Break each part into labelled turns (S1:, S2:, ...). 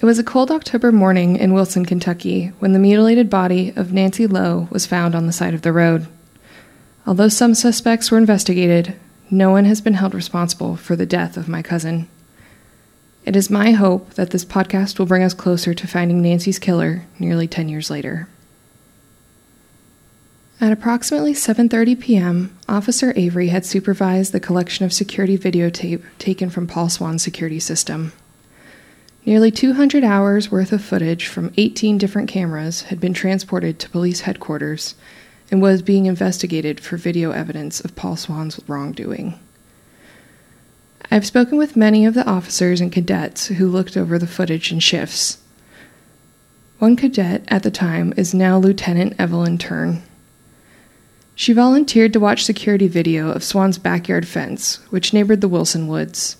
S1: It was a cold October morning in Wilson, Kentucky, when the mutilated body of Nancy Lowe was found on the side of the road. Although some suspects were investigated, no one has been held responsible for the death of my cousin. It is my hope that this podcast will bring us closer to finding Nancy's killer nearly 10 years later. At approximately 7:30 p.m., Officer Avery had supervised the collection of security videotape taken from Paul Swan's security system. Nearly 200 hours worth of footage from 18 different cameras had been transported to police headquarters and was being investigated for video evidence of Paul Swan's wrongdoing. I've spoken with many of the officers and cadets who looked over the footage in shifts. One cadet at the time is now Lieutenant Evelyn Turn. She volunteered to watch security video of Swan's backyard fence, which neighbored the Wilson Woods.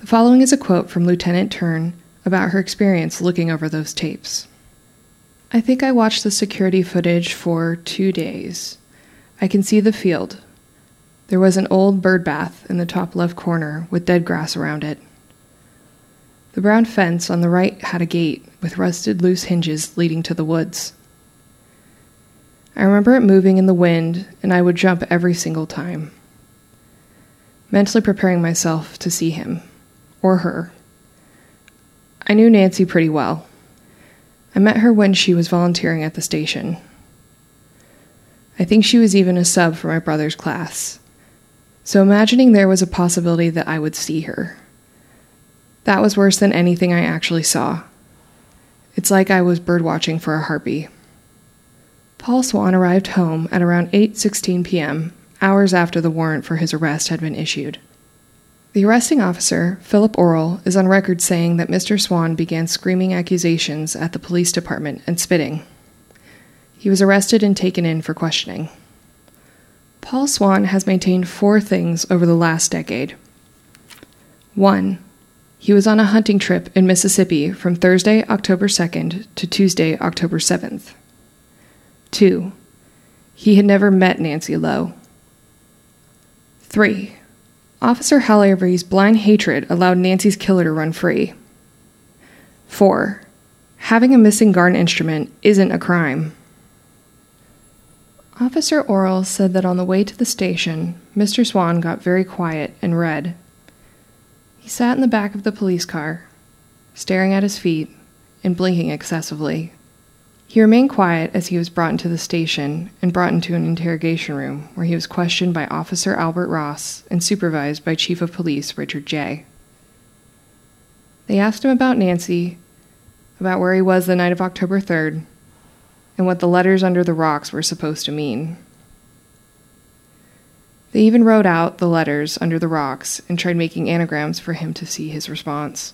S1: The following is a quote from Lieutenant Turn about her experience looking over those tapes. I think I watched the security footage for two days. I can see the field. There was an old bird bath in the top left corner with dead grass around it. The brown fence on the right had a gate with rusted loose hinges leading to the woods. I remember it moving in the wind, and I would jump every single time, mentally preparing myself to see him or her. I knew Nancy pretty well. I met her when she was volunteering at the station. I think she was even a sub for my brother's class. So imagining there was a possibility that I would see her. That was worse than anything I actually saw. It's like I was birdwatching for a harpy. Paul Swan arrived home at around 8:16 p.m., hours after the warrant for his arrest had been issued. The arresting officer, Philip Orrell, is on record saying that Mr. Swan began screaming accusations at the police department and spitting. He was arrested and taken in for questioning. Paul Swan has maintained four things over the last decade. 1. He was on a hunting trip in Mississippi from Thursday, October 2nd to Tuesday, October 7th. 2. He had never met Nancy Lowe. 3. Officer Hal blind hatred allowed Nancy's killer to run free. 4. Having a missing garden instrument isn't a crime. Officer Orrell said that on the way to the station, Mr. Swan got very quiet and red. He sat in the back of the police car, staring at his feet and blinking excessively. He remained quiet as he was brought into the station and brought into an interrogation room where he was questioned by Officer Albert Ross and supervised by Chief of Police Richard J. They asked him about Nancy, about where he was the night of October 3rd, and what the letters under the rocks were supposed to mean. They even wrote out the letters under the rocks and tried making anagrams for him to see his response.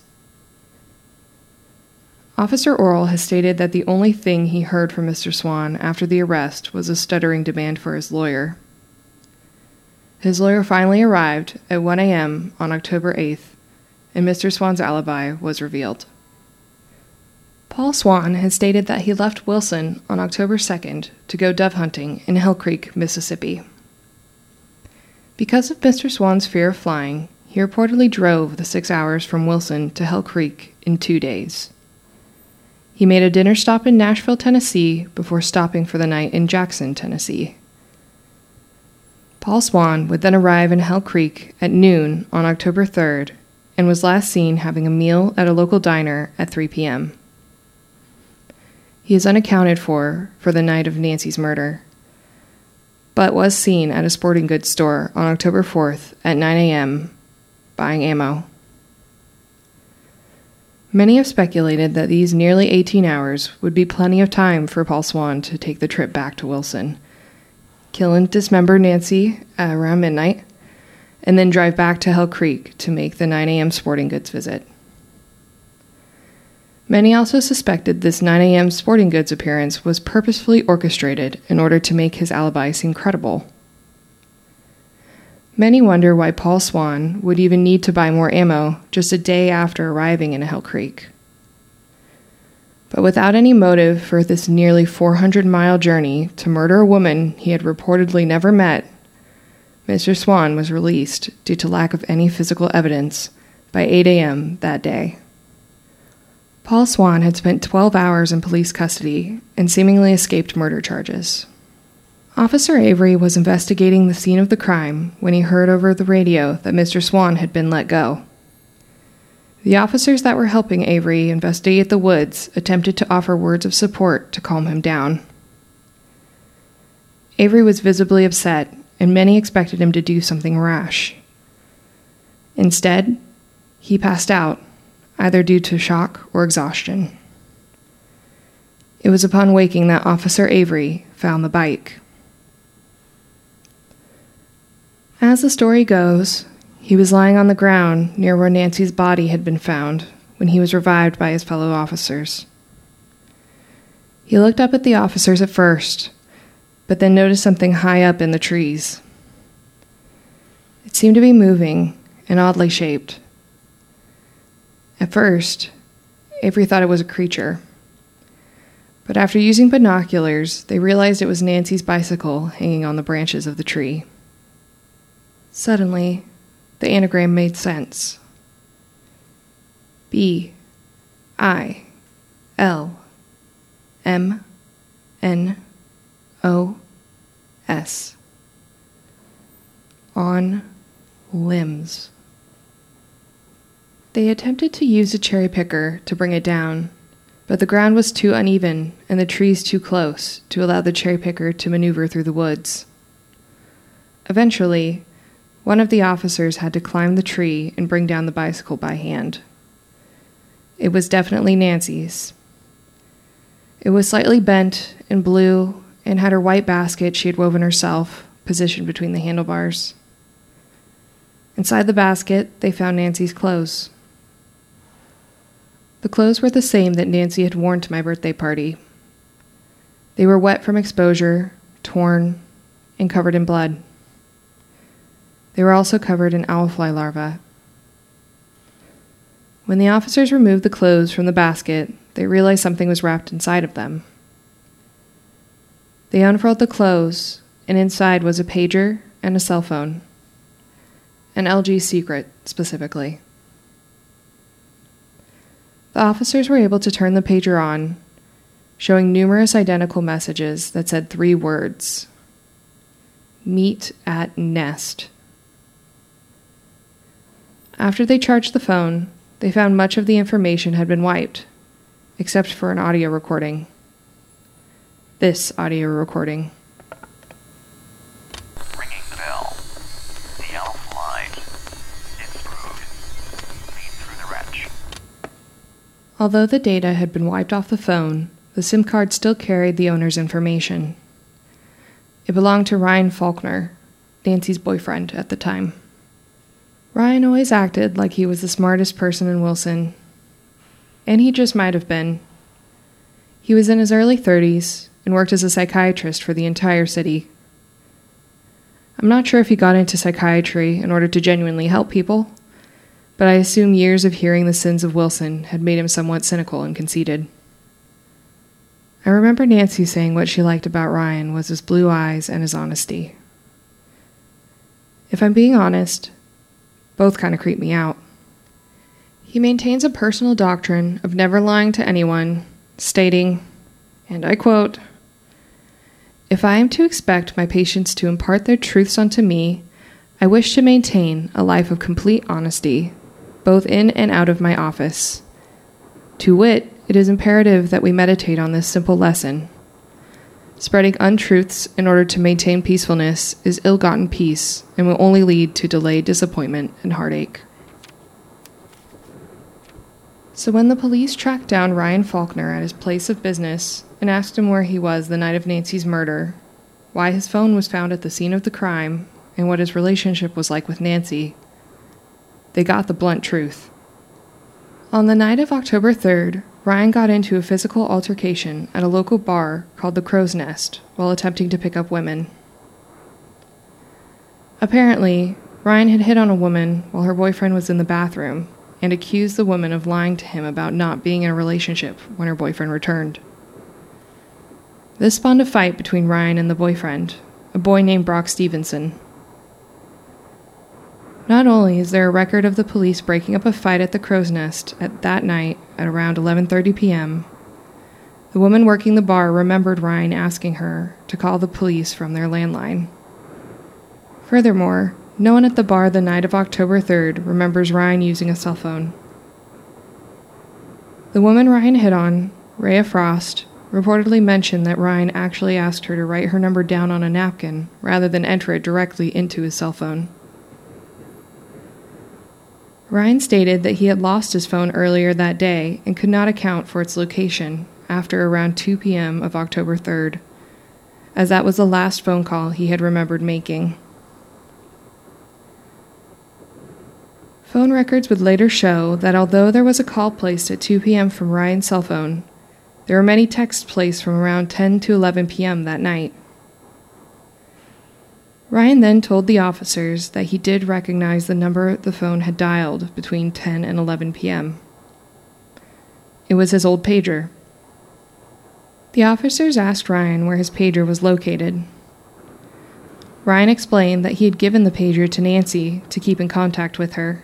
S1: Officer Orrell has stated that the only thing he heard from Mr. Swan after the arrest was a stuttering demand for his lawyer. His lawyer finally arrived at 1 a.m. on October 8th, and Mr. Swan's alibi was revealed. Paul Swan has stated that he left Wilson on October 2nd to go dove hunting in Hell Creek, Mississippi. Because of Mr. Swan's fear of flying, he reportedly drove the six hours from Wilson to Hell Creek in two days. He made a dinner stop in Nashville, Tennessee, before stopping for the night in Jackson, Tennessee. Paul Swan would then arrive in Hell Creek at noon on October 3rd and was last seen having a meal at a local diner at 3 p.m. He is unaccounted for for the night of Nancy's murder, but was seen at a sporting goods store on October 4th at 9 a.m. buying ammo. Many have speculated that these nearly 18 hours would be plenty of time for Paul Swan to take the trip back to Wilson, kill and dismember Nancy uh, around midnight, and then drive back to Hell Creek to make the 9 a.m. sporting goods visit. Many also suspected this 9 a.m. sporting goods appearance was purposefully orchestrated in order to make his alibi seem credible. Many wonder why Paul Swan would even need to buy more ammo just a day after arriving in Hell Creek. But without any motive for this nearly 400 mile journey to murder a woman he had reportedly never met, Mr. Swan was released due to lack of any physical evidence by 8 a.m. that day. Paul Swan had spent 12 hours in police custody and seemingly escaped murder charges. Officer Avery was investigating the scene of the crime when he heard over the radio that Mr. Swan had been let go. The officers that were helping Avery investigate the woods attempted to offer words of support to calm him down. Avery was visibly upset, and many expected him to do something rash. Instead, he passed out, either due to shock or exhaustion. It was upon waking that Officer Avery found the bike. As the story goes, he was lying on the ground near where Nancy's body had been found when he was revived by his fellow officers. He looked up at the officers at first, but then noticed something high up in the trees. It seemed to be moving and oddly shaped. At first, Avery thought it was a creature. But after using binoculars, they realized it was Nancy's bicycle hanging on the branches of the tree. Suddenly, the anagram made sense. B I L M N O S. On limbs. They attempted to use a cherry picker to bring it down, but the ground was too uneven and the trees too close to allow the cherry picker to maneuver through the woods. Eventually, one of the officers had to climb the tree and bring down the bicycle by hand. It was definitely Nancy's. It was slightly bent and blue and had her white basket she had woven herself positioned between the handlebars. Inside the basket, they found Nancy's clothes. The clothes were the same that Nancy had worn to my birthday party. They were wet from exposure, torn, and covered in blood. They were also covered in owlfly larvae. When the officers removed the clothes from the basket, they realized something was wrapped inside of them. They unfurled the clothes, and inside was a pager and a cell phone. An LG secret, specifically. The officers were able to turn the pager on, showing numerous identical messages that said three words Meet at Nest. After they charged the phone, they found much of the information had been wiped, except for an audio recording. This audio recording.
S2: Ringing the bell. The elf lied. It's proved. Lead through the wretch.
S1: Although the data had been wiped off the phone, the SIM card still carried the owner's information. It belonged to Ryan Faulkner, Nancy's boyfriend at the time. Ryan always acted like he was the smartest person in Wilson, and he just might have been. He was in his early 30s and worked as a psychiatrist for the entire city. I'm not sure if he got into psychiatry in order to genuinely help people, but I assume years of hearing the sins of Wilson had made him somewhat cynical and conceited. I remember Nancy saying what she liked about Ryan was his blue eyes and his honesty. If I'm being honest, both kind of creep me out. He maintains a personal doctrine of never lying to anyone, stating, and I quote, If I am to expect my patients to impart their truths unto me, I wish to maintain a life of complete honesty, both in and out of my office. To wit, it is imperative that we meditate on this simple lesson. Spreading untruths in order to maintain peacefulness is ill gotten peace and will only lead to delayed disappointment and heartache. So, when the police tracked down Ryan Faulkner at his place of business and asked him where he was the night of Nancy's murder, why his phone was found at the scene of the crime, and what his relationship was like with Nancy, they got the blunt truth. On the night of October 3rd, Ryan got into a physical altercation at a local bar called the Crow's Nest while attempting to pick up women. Apparently, Ryan had hit on a woman while her boyfriend was in the bathroom and accused the woman of lying to him about not being in a relationship when her boyfriend returned. This spawned a fight between Ryan and the boyfriend, a boy named Brock Stevenson. Not only is there a record of the police breaking up a fight at the Crow's Nest at that night at around 11:30 p.m., the woman working the bar remembered Ryan asking her to call the police from their landline. Furthermore, no one at the bar the night of October 3rd remembers Ryan using a cell phone. The woman Ryan hit on, Rhea Frost, reportedly mentioned that Ryan actually asked her to write her number down on a napkin rather than enter it directly into his cell phone. Ryan stated that he had lost his phone earlier that day and could not account for its location after around 2 p.m. of October 3rd, as that was the last phone call he had remembered making. Phone records would later show that although there was a call placed at 2 p.m. from Ryan's cell phone, there were many texts placed from around 10 to 11 p.m. that night. Ryan then told the officers that he did recognize the number the phone had dialed between 10 and 11 p.m. It was his old pager. The officers asked Ryan where his pager was located. Ryan explained that he had given the pager to Nancy to keep in contact with her.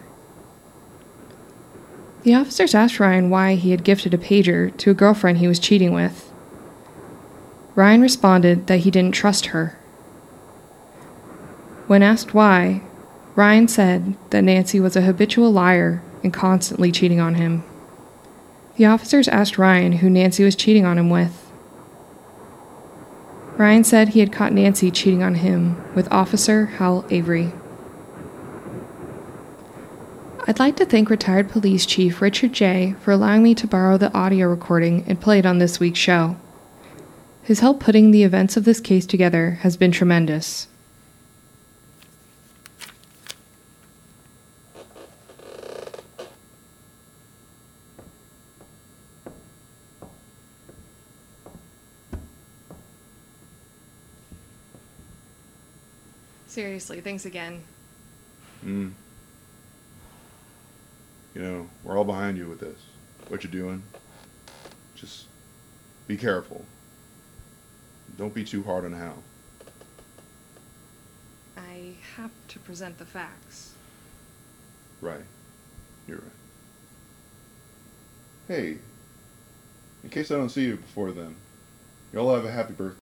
S1: The officers asked Ryan why he had gifted a pager to a girlfriend he was cheating with. Ryan responded that he didn't trust her. When asked why, Ryan said that Nancy was a habitual liar and constantly cheating on him. The officers asked Ryan who Nancy was cheating on him with. Ryan said he had caught Nancy cheating on him with Officer Hal Avery. I'd like to thank retired police chief Richard J. for allowing me to borrow the audio recording and play it on this week's show. His help putting the events of this case together has been tremendous. Seriously, thanks again.
S3: Mm. You know, we're all behind you with this. What you're doing. Just be careful. Don't be too hard on Hal.
S1: I have to present the facts.
S3: Right. You're right. Hey, in case I don't see you before then, y'all have a happy birthday.